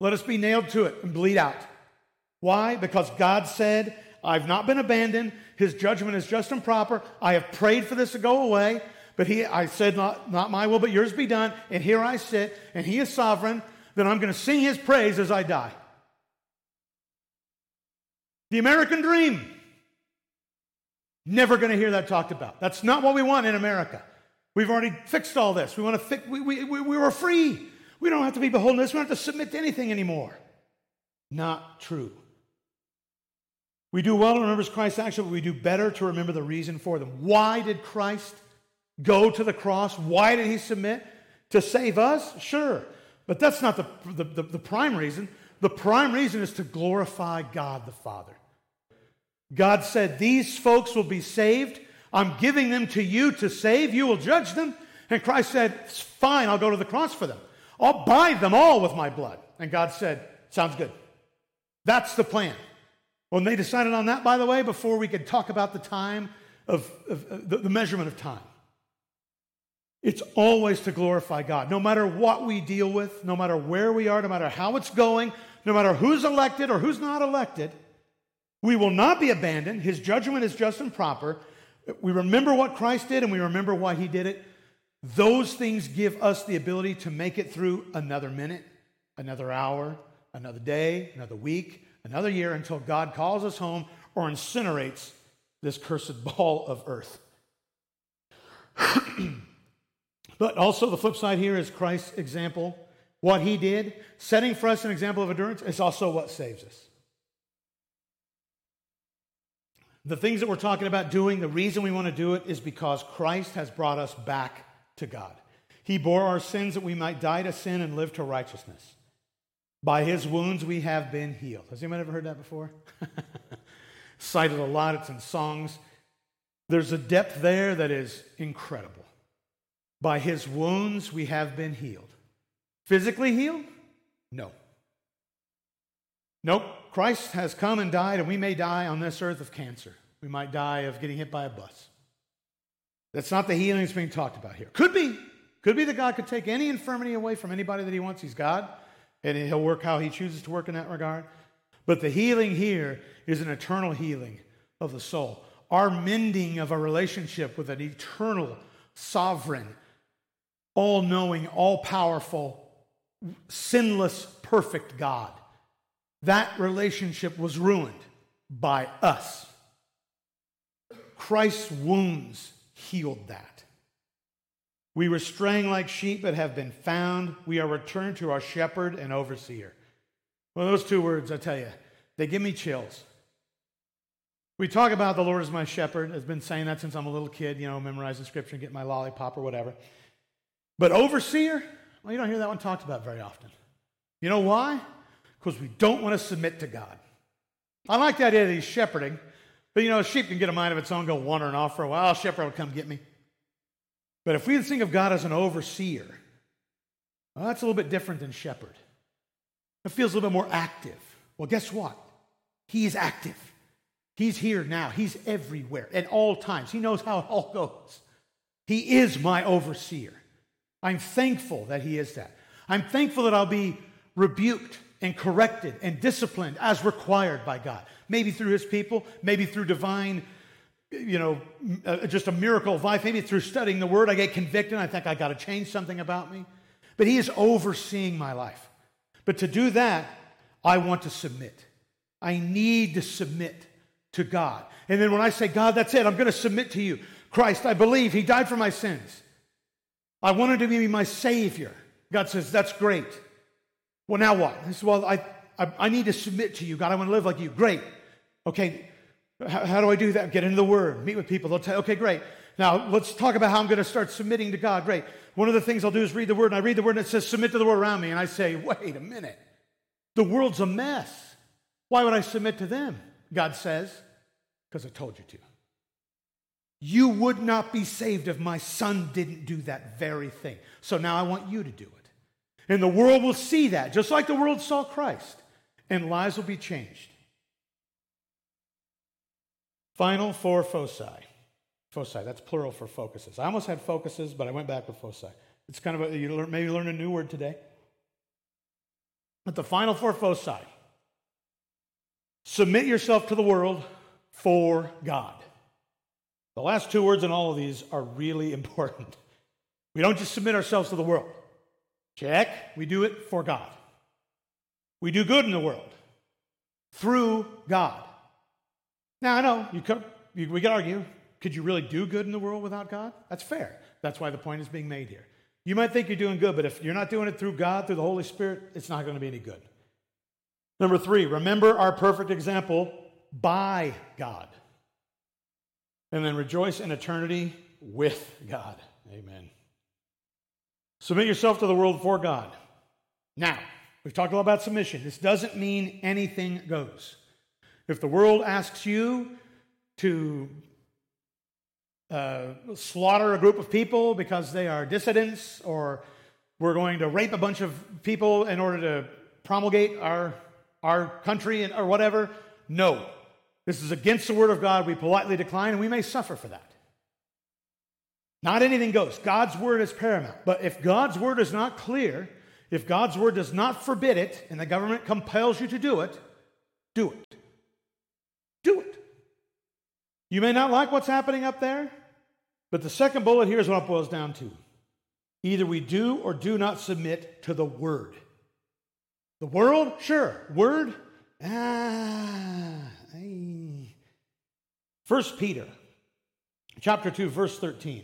Let us be nailed to it and bleed out. Why? Because God said, I've not been abandoned. His judgment is just and proper. I have prayed for this to go away, but he, I said, not, not my will, but yours be done. And here I sit, and he is sovereign. Then I'm going to sing his praise as I die. The American dream. Never going to hear that talked about. That's not what we want in America. We've already fixed all this. We want to fix, we, we, we, we were free. We don't have to be beholden to this. We don't have to submit to anything anymore. Not true. We do well to remember Christ's action, but we do better to remember the reason for them. Why did Christ go to the cross? Why did he submit? To save us? Sure. But that's not the, the, the, the prime reason. The prime reason is to glorify God the Father. God said, These folks will be saved. I'm giving them to you to save. You will judge them. And Christ said, fine. I'll go to the cross for them. I'll buy them all with my blood. And God said, Sounds good. That's the plan. When they decided on that, by the way, before we could talk about the time of, of, of the, the measurement of time, it's always to glorify God. No matter what we deal with, no matter where we are, no matter how it's going, no matter who's elected or who's not elected, we will not be abandoned. His judgment is just and proper. We remember what Christ did and we remember why he did it. Those things give us the ability to make it through another minute, another hour, another day, another week, another year until God calls us home or incinerates this cursed <laughs> ball of earth. <clears throat> but also, the flip side here is Christ's example. What he did, setting for us an example of endurance, is also what saves us. The things that we're talking about doing, the reason we want to do it is because Christ has brought us back to God. He bore our sins that we might die to sin and live to righteousness. By his wounds we have been healed. Has anyone ever heard that before? <laughs> Cited a lot, it's in songs. There's a depth there that is incredible. By his wounds we have been healed. Physically healed? No. Nope. Christ has come and died, and we may die on this earth of cancer. We might die of getting hit by a bus. That's not the healing that's being talked about here. Could be. Could be that God could take any infirmity away from anybody that he wants. He's God, and he'll work how he chooses to work in that regard. But the healing here is an eternal healing of the soul. Our mending of a relationship with an eternal, sovereign, all knowing, all powerful, sinless, perfect God that relationship was ruined by us. Christ's wounds healed that. We were straying like sheep, but have been found. We are returned to our shepherd and overseer. Well, those two words, I tell you, they give me chills. We talk about the Lord as my shepherd. I've been saying that since I'm a little kid, you know, memorizing scripture and getting my lollipop or whatever. But overseer, well, you don't hear that one talked about very often. You know why? Because we don't want to submit to God. I like the idea that he's shepherding, but you know, a sheep can get a mind of its own, go wandering off for a while. Shepherd will come get me. But if we think of God as an overseer, well, that's a little bit different than shepherd. It feels a little bit more active. Well, guess what? He is active. He's here now. He's everywhere at all times. He knows how it all goes. He is my overseer. I'm thankful that He is that. I'm thankful that I'll be rebuked and corrected and disciplined as required by God. Maybe through His people, maybe through divine, you know, uh, just a miracle of life. Maybe through studying the Word, I get convicted. I think I got to change something about me. But He is overseeing my life. But to do that, I want to submit. I need to submit to God. And then when I say, God, that's it, I'm going to submit to you. Christ, I believe He died for my sins. I wanted to be my Savior. God says, that's great. Well, now what? I said, well, I, I, I, need to submit to you. God, I want to live like you. Great. Okay, how, how do I do that? Get into the Word, meet with people. They'll tell, okay, great. Now, let's talk about how I'm going to start submitting to God. Great. One of the things I'll do is read the Word, and I read the Word, and it says, submit to the world around me. And I say, wait a minute. The world's a mess. Why would I submit to them? God says, because I told you to. You would not be saved if my son didn't do that very thing. So now I want you to do it. And the world will see that, just like the world saw Christ, and lives will be changed. Final four foci. Foci, that's plural for focuses. I almost had focuses, but I went back with foci. It's kind of a, you learn, maybe learn a new word today. But the final four foci submit yourself to the world for God. The last two words in all of these are really <laughs> important. We don't just submit ourselves to the world. Check. We do it for God. We do good in the world through God. Now, I know you could, we could argue could you really do good in the world without God? That's fair. That's why the point is being made here. You might think you're doing good, but if you're not doing it through God, through the Holy Spirit, it's not going to be any good. Number three, remember our perfect example by God. And then rejoice in eternity with God. Amen. Submit yourself to the world for God. Now, we've talked a lot about submission. This doesn't mean anything goes. If the world asks you to uh, slaughter a group of people because they are dissidents, or we're going to rape a bunch of people in order to promulgate our, our country or whatever, no. This is against the word of God. We politely decline, and we may suffer for that. Not anything goes. God's word is paramount. But if God's word is not clear, if God's word does not forbid it, and the government compels you to do it, do it. Do it. You may not like what's happening up there, but the second bullet here is what it boils down to. Either we do or do not submit to the word. The world, sure. Word, ah, First Peter chapter 2 verse 13.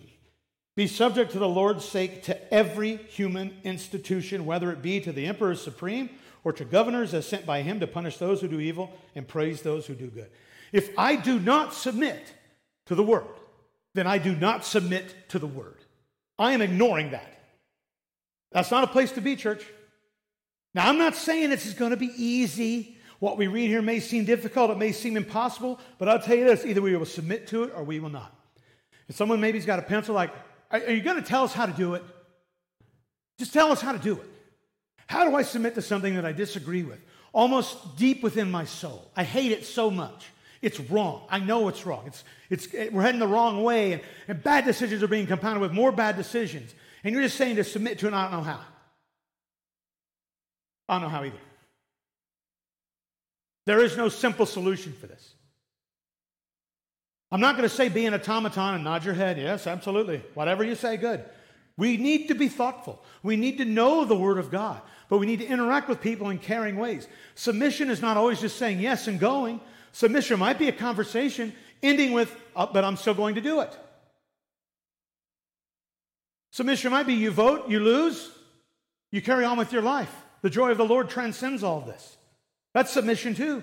Be subject to the Lord's sake to every human institution, whether it be to the emperor supreme or to governors as sent by him to punish those who do evil and praise those who do good. If I do not submit to the word, then I do not submit to the word. I am ignoring that. That's not a place to be, church. Now, I'm not saying this is going to be easy. What we read here may seem difficult, it may seem impossible, but I'll tell you this either we will submit to it or we will not. If someone maybe's got a pencil, like, are, you going to tell us how to do it? Just tell us how to do it. How do I submit to something that I disagree with? Almost deep within my soul. I hate it so much. It's wrong. I know it's wrong. It's, it's, we're heading the wrong way, and, and bad decisions are being compounded with more bad decisions. And you're just saying to submit to it, and I don't know how. I don't know how either. There is no simple solution for this. I'm not going to say be an automaton and nod your head. Yes, absolutely. Whatever you say, good. We need to be thoughtful. We need to know the Word of God, but we need to interact with people in caring ways. Submission is not always just saying yes and going. Submission might be a conversation ending with, oh, but I'm still going to do it. Submission might be you vote, you lose, you carry on with your life. The joy of the Lord transcends all this. That's submission too.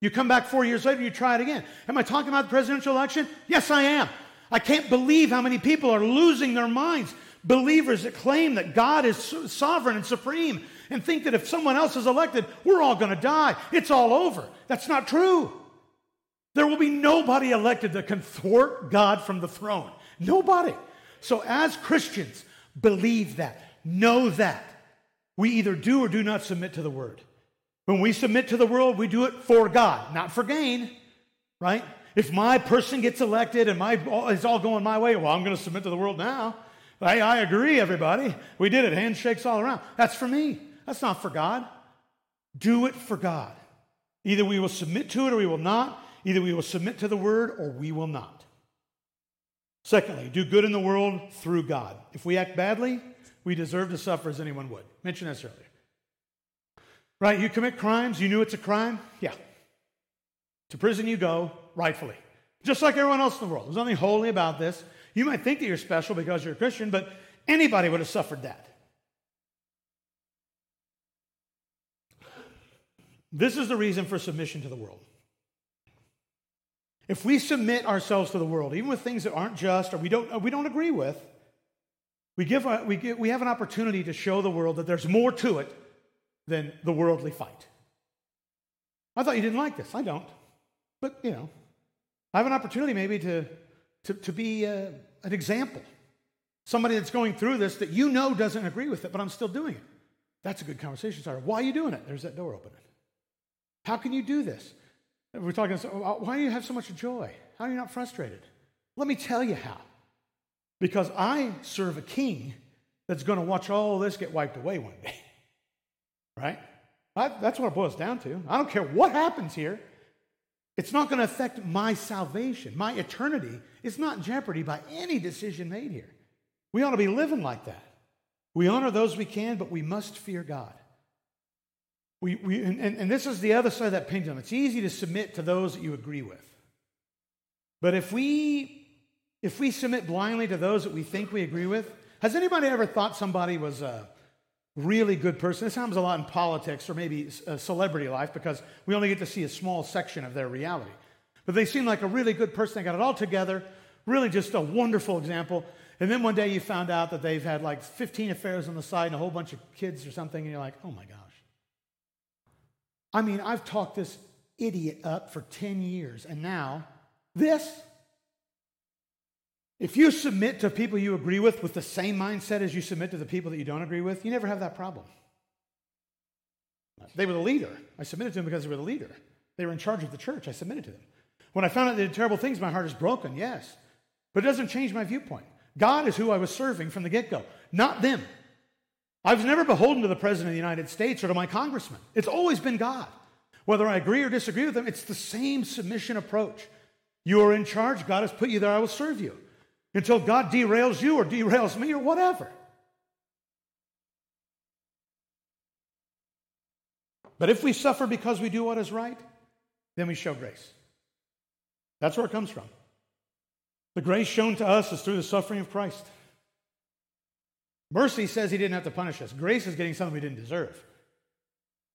You come back four years later, you try it again. Am I talking about the presidential election? Yes, I am. I can't believe how many people are losing their minds. Believers that claim that God is sovereign and supreme and think that if someone else is elected, we're all going to die. It's all over. That's not true. There will be nobody elected that can thwart God from the throne. Nobody. So, as Christians, believe that, know that. We either do or do not submit to the word. When we submit to the world, we do it for God, not for gain, right? If my person gets elected and my it's all going my way, well, I'm going to submit to the world now. I, I agree, everybody. We did it. Handshakes all around. That's for me. That's not for God. Do it for God. Either we will submit to it or we will not. Either we will submit to the word or we will not. Secondly, do good in the world through God. If we act badly, we deserve to suffer as anyone would. Mention this earlier. Right? You commit crimes, you knew it's a crime? Yeah. To prison you go, rightfully. Just like everyone else in the world. There's nothing holy about this. You might think that you're special because you're a Christian, but anybody would have suffered that. This is the reason for submission to the world. If we submit ourselves to the world, even with things that aren't just or we don't, uh, we don't agree with, we, give, a, we, give, we have an opportunity to show the world that there's more to it than the worldly fight. I thought you didn't like this. I don't. But, you know, I have an opportunity maybe to, to, to be uh, an example. Somebody that's going through this that you know doesn't agree with it, but I'm still doing it. That's a good conversation starter. Why are you doing it? There's that door opening. How can you do this? We're talking, why do you have so much joy? How are you not frustrated? Let me tell you how. Because I serve a king that's going to watch all this get wiped away one day. <laughs> Right? I, that's what it boils down to. I don't care what happens here. It's not going to affect my salvation. My eternity is not in jeopardy by any decision made here. We ought to be living like that. We honor those we can, but we must fear God. We, we, and, and this is the other side of that pendulum. It's easy to submit to those that you agree with. But if we, if we submit blindly to those that we think we agree with, has anybody ever thought somebody was a really good person? This happens a lot in politics or maybe uh, celebrity life because we only get to see a small section of their reality. But they seem like a really good person. They got it all together. Really just a wonderful example. And then one day you found out that they've had like 15 affairs on the side and a whole bunch of kids or something, and you're like, oh my gosh. I mean, I've talked this idiot up for 10 years, and now this. If you submit to people you agree with with the same mindset as you submit to the people that you don't agree with, you never have that problem. They were the leader. I submitted to them because they were the leader. They were in charge of the church. I submitted to them. When I found out they did terrible things, my heart is broken, yes. But it doesn't change my viewpoint. God is who I was serving from the get go, not them. I was never beholden to the President of the United States or to my congressman. It's always been God. Whether I agree or disagree with them, it's the same submission approach. You are in charge. God has put you there. I will serve you until God derails you or derails me or whatever. But if we suffer because we do what is right, then we show grace. That's where it comes from. The grace shown to us is through the suffering of Christ. Mercy says he didn't have to punish us. Grace is getting something we didn't deserve.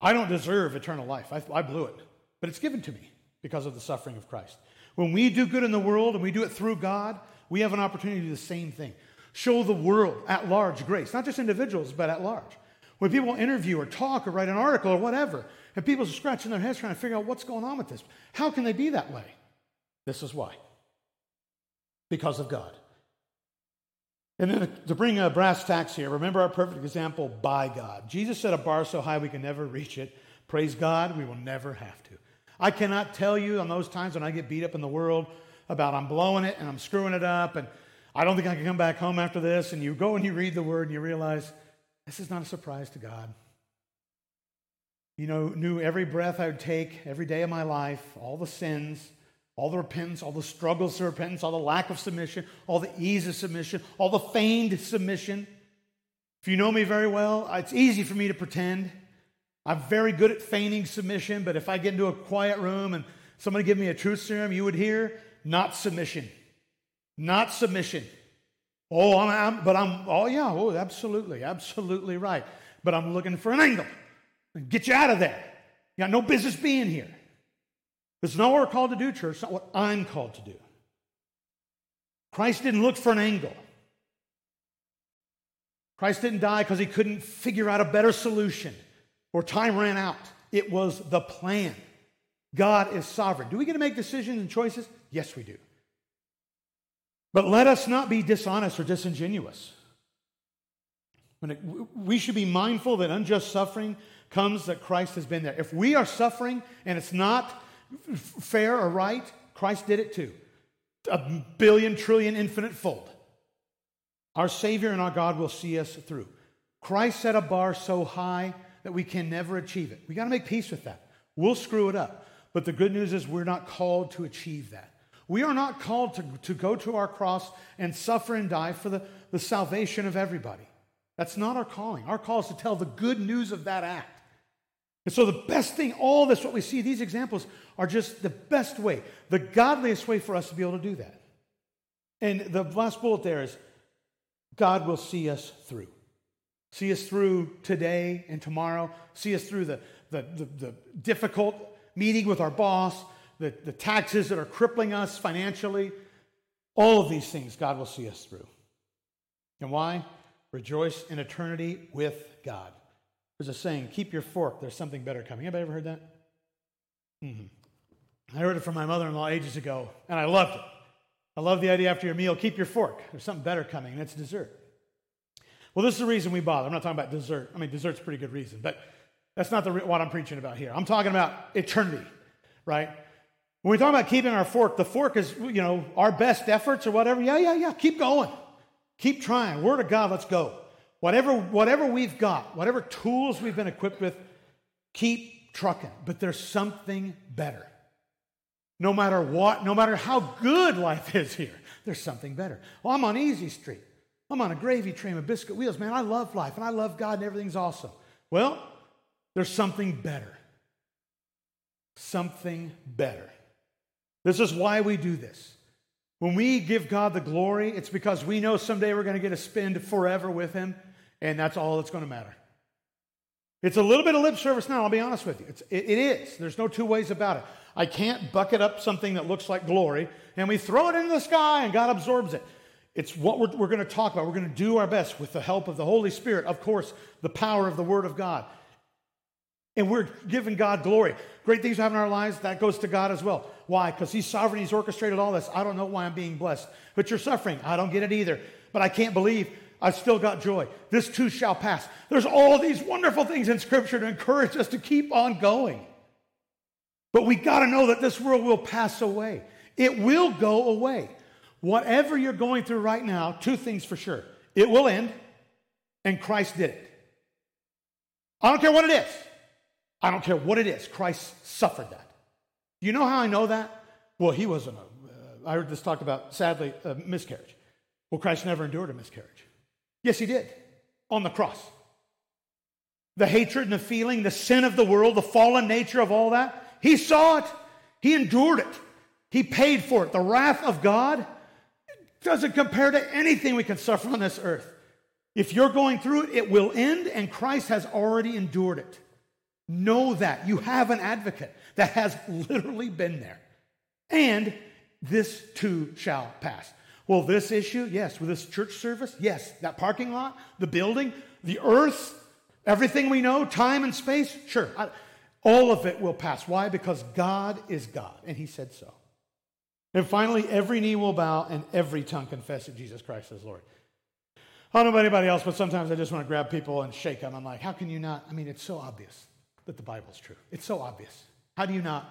I don't deserve eternal life. I, I, blew it. But it's given to me because of the suffering of Christ. When we do good in the world and we do it through God, we have an opportunity to do the same thing. Show the world at large grace, not just individuals, but at large. When people interview or talk or write an article or whatever, and people are scratching their heads trying to figure out what's going on with this, how can they be that way? This is why. Because of God. And then to bring a brass tacks here, remember our perfect example by God. Jesus set a bar so high we can never reach it. Praise God, we will never have to. I cannot tell you on those times when I get beat up in the world about I'm blowing it and I'm screwing it up and I don't think I can come back home after this. And you go and you read the word and you realize this is not a surprise to God. You know, knew every breath I would take every day of my life, all the sins, all the repentance, all the struggles of repentance, all the lack of submission, all the ease of submission, all the feigned submission. If you know me very well, it's easy for me to pretend. I'm very good at feigning submission, but if I get into a quiet room and somebody give me a truth serum, you would hear not submission. Not submission. Oh, I'm, I'm, but I'm, oh yeah, oh, absolutely, absolutely right. But I'm looking for an angle. Get you out of there. You got no business being here. It's not what we're called to do, church. It's not what I'm called to do. Christ didn't look for an angle. Christ didn't die because he couldn't figure out a better solution or time ran out. It was the plan. God is sovereign. Do we get to make decisions and choices? Yes, we do. But let us not be dishonest or disingenuous. We should be mindful that unjust suffering comes that Christ has been there. If we are suffering and it's not fair or right, Christ did it too. A billion, trillion, infinite fold. Our Savior and our God will see us through. Christ set a bar so high that we can never achieve it. We got to make peace with that. We'll screw it up. But the good news is we're not called to achieve that. We are not called to, to go to our cross and suffer and die for the, the salvation of everybody. That's not our calling. Our call is to tell the good news of that act. And so, the best thing, all this, what we see, these examples are just the best way, the godliest way for us to be able to do that. And the last bullet there is God will see us through. See us through today and tomorrow. See us through the, the, the, the difficult meeting with our boss, the, the taxes that are crippling us financially. All of these things God will see us through. And why? Rejoice in eternity with God. There's a saying, keep your fork, there's something better coming. Anybody ever heard that? Mm-hmm. I heard it from my mother in law ages ago, and I loved it. I love the idea after your meal, keep your fork. There's something better coming, and it's dessert. Well, this is the reason we bother. I'm not talking about dessert. I mean, dessert's a pretty good reason, but that's not the, what I'm preaching about here. I'm talking about eternity, right? When we talk about keeping our fork, the fork is, you know, our best efforts or whatever. Yeah, yeah, yeah. Keep going. Keep trying. Word of God, let's go. Whatever, whatever we've got, whatever tools we've been equipped with, keep trucking. But there's something better. No matter what, no matter how good life is here, there's something better. Well, I'm on Easy Street. I'm on a gravy train with biscuit wheels. Man, I love life and I love God and everything's awesome. Well, there's something better. Something better. This is why we do this. When we give God the glory, it's because we know someday we're going to get to spend forever with Him, and that's all that's going to matter. It's a little bit of lip service now, I'll be honest with you. It's, it, it is. There's no two ways about it. I can't bucket up something that looks like glory and we throw it into the sky and God absorbs it. It's what we're, we're going to talk about. We're going to do our best with the help of the Holy Spirit, of course, the power of the Word of God. And we're giving God glory. Great things happen in our lives, that goes to God as well. Why? Because He's sovereign, He's orchestrated all this. I don't know why I'm being blessed. But you're suffering. I don't get it either. But I can't believe I've still got joy. This too shall pass. There's all these wonderful things in Scripture to encourage us to keep on going. But we got to know that this world will pass away. It will go away. Whatever you're going through right now, two things for sure it will end, and Christ did it. I don't care what it is. I don't care what it is. Christ suffered that. You know how I know that? Well, he wasn't a, uh, I heard this talked about, sadly, a miscarriage. Well, Christ never endured a miscarriage. Yes, he did on the cross. The hatred and the feeling, the sin of the world, the fallen nature of all that, he saw it. He endured it. He paid for it. The wrath of God doesn't compare to anything we can suffer on this earth. If you're going through it, it will end, and Christ has already endured it. Know that. You have an advocate that has literally been there. And this too shall pass. Well, this issue, yes. With this church service, yes. That parking lot, the building, the earth, everything we know, time and space, sure. I, all of it will pass. Why? Because God is God, and He said so. And finally, every knee will bow and every tongue confess that Jesus Christ is Lord. I don't know about anybody else, but sometimes I just want to grab people and shake them. I'm like, how can you not? I mean, it's so obvious that the Bible's true. It's so obvious. How do you not?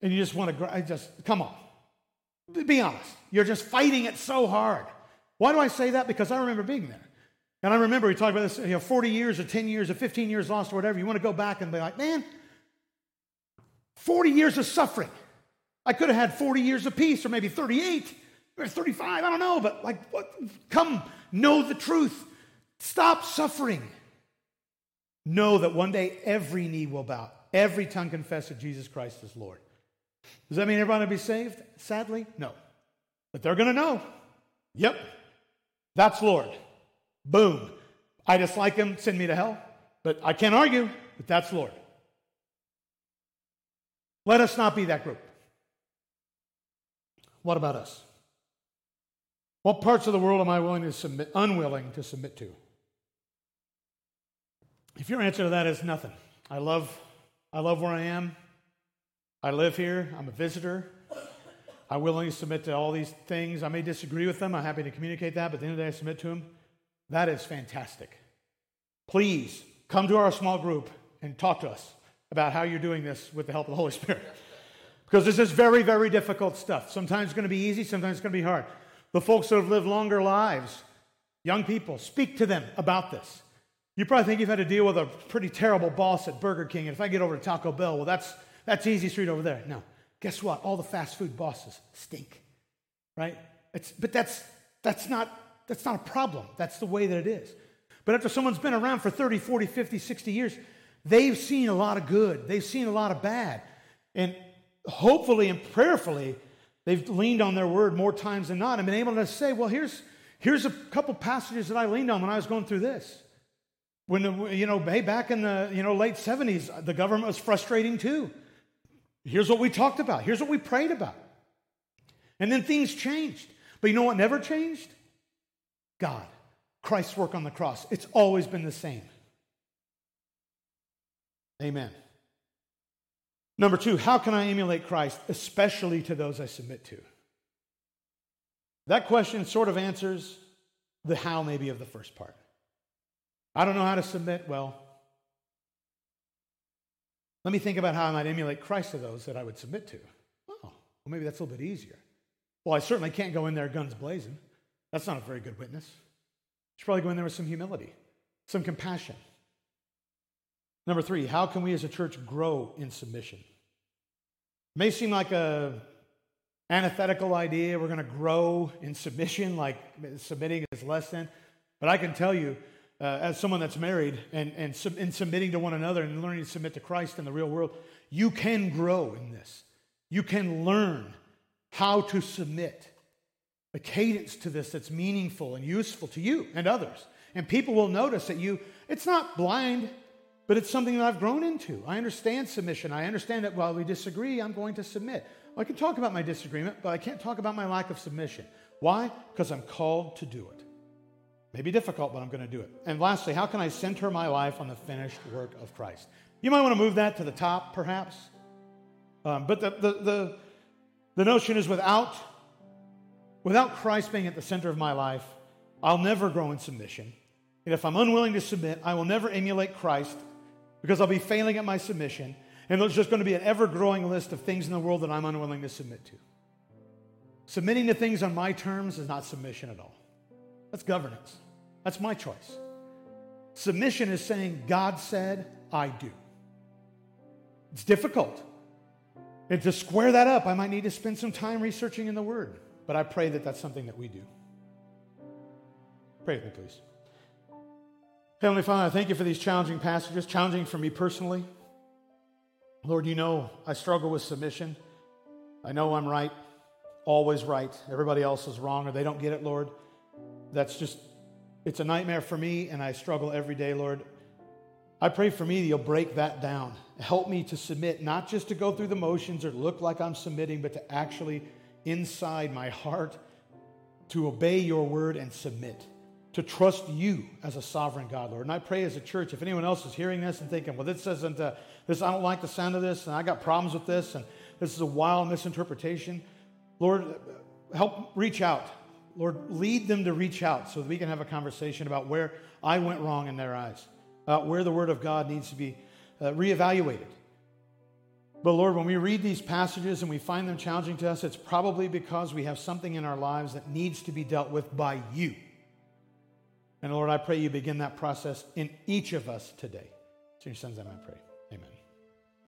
And you just want to, just, come on. Be honest. You're just fighting it so hard. Why do I say that? Because I remember being there. And I remember we talked about this, you know, 40 years or 10 years or 15 years lost or whatever. You want to go back and be like, man, 40 years of suffering. I could have had 40 years of peace, or maybe 38, or 35, I don't know, but like, what? come, know the truth. Stop suffering. Know that one day every knee will bow, every tongue confess that Jesus Christ is Lord. Does that mean everybody will be saved? Sadly, no. But they're going to know. Yep, that's Lord. Boom. I dislike him, send me to hell. But I can't argue, but that's Lord. Let us not be that group. What about us? What parts of the world am I willing to submit, unwilling to submit to? If your answer to that is nothing, I love, I love where I am. I live here. I'm a visitor. I willingly submit to all these things. I may disagree with them. I'm happy to communicate that, but at the end of the day, I submit to them. That is fantastic. Please come to our small group and talk to us about how you're doing this with the help of the Holy Spirit. <laughs> Because this is very, very difficult stuff. Sometimes it's going to be easy, sometimes it's going to be hard. The folks that have lived longer lives, young people, speak to them about this. You probably think you've had to deal with a pretty terrible boss at Burger King, and if I get over to Taco Bell, well, that's, that's easy street over there. No. Guess what? All the fast food bosses stink, right? It's, but that's, that's, not, that's not a problem. That's the way that it is. But after someone's been around for 30, 40, 50, 60 years, they've seen a lot of good, they've seen a lot of bad. And hopefully and prayerfully, they've leaned on their word more times than not and been able to say, well, here's, here's a couple passages that I leaned on when I was going through this. When, you know, hey, back in the, you know, late 70s, the government was frustrating too. Here's what we talked about. Here's what we prayed about. And then things changed. But you know what never changed? God. Christ's work on the cross. It's always been the same. Amen. Number two, how can I emulate Christ, especially to those I submit to? That question sort of answers the how, maybe, of the first part. I don't know how to submit. Well, let me think about how I might emulate Christ to those that I would submit to. Oh, well, maybe that's a little bit easier. Well, I certainly can't go in there guns blazing. That's not a very good witness. You should probably go in there with some humility, some compassion. Number three, how can we as a church grow in submission? It may seem like a antithetical idea. We're going to grow in submission, like submitting is less than. But I can tell you, uh, as someone that's married and, and, sub- and submitting to one another and learning to submit to Christ in the real world, you can grow in this. You can learn how to submit a cadence to this that's meaningful and useful to you and others. And people will notice that you, it's not blind, but it's something that I've grown into. I understand submission. I understand that while we disagree, I'm going to submit. I can talk about my disagreement, but I can't talk about my lack of submission. Why? Because I'm called to do it. Maybe difficult, but I'm going to do it. And lastly, how can I center my life on the finished work of Christ? You might want to move that to the top, perhaps. Um, but the, the, the, the notion is without Without Christ being at the center of my life, I'll never grow in submission. And if I'm unwilling to submit, I will never emulate Christ because I'll be failing at my submission. And there's just going to be an ever growing list of things in the world that I'm unwilling to submit to. Submitting to things on my terms is not submission at all. That's governance. That's my choice. Submission is saying, God said, I do. It's difficult. And to square that up, I might need to spend some time researching in the Word. But I pray that that's something that we do. Pray with me, please. Heavenly Father, I thank you for these challenging passages, challenging for me personally. Lord, you know I struggle with submission. I know I'm right, always right. Everybody else is wrong or they don't get it, Lord. That's just, it's a nightmare for me, and I struggle every day, Lord. I pray for me that you'll break that down. Help me to submit, not just to go through the motions or look like I'm submitting, but to actually inside my heart to obey your word and submit, to trust you as a sovereign God, Lord. And I pray as a church, if anyone else is hearing this and thinking, well, this isn't, uh, this, I don't like the sound of this, and I got problems with this, and this is a wild misinterpretation, Lord, help reach out. Lord, lead them to reach out so that we can have a conversation about where I went wrong in their eyes, uh, where the Word of God needs to be uh, reevaluated. But Lord, when we read these passages and we find them challenging to us, it's probably because we have something in our lives that needs to be dealt with by you. And Lord, I pray you begin that process in each of us today. To your son's name I pray.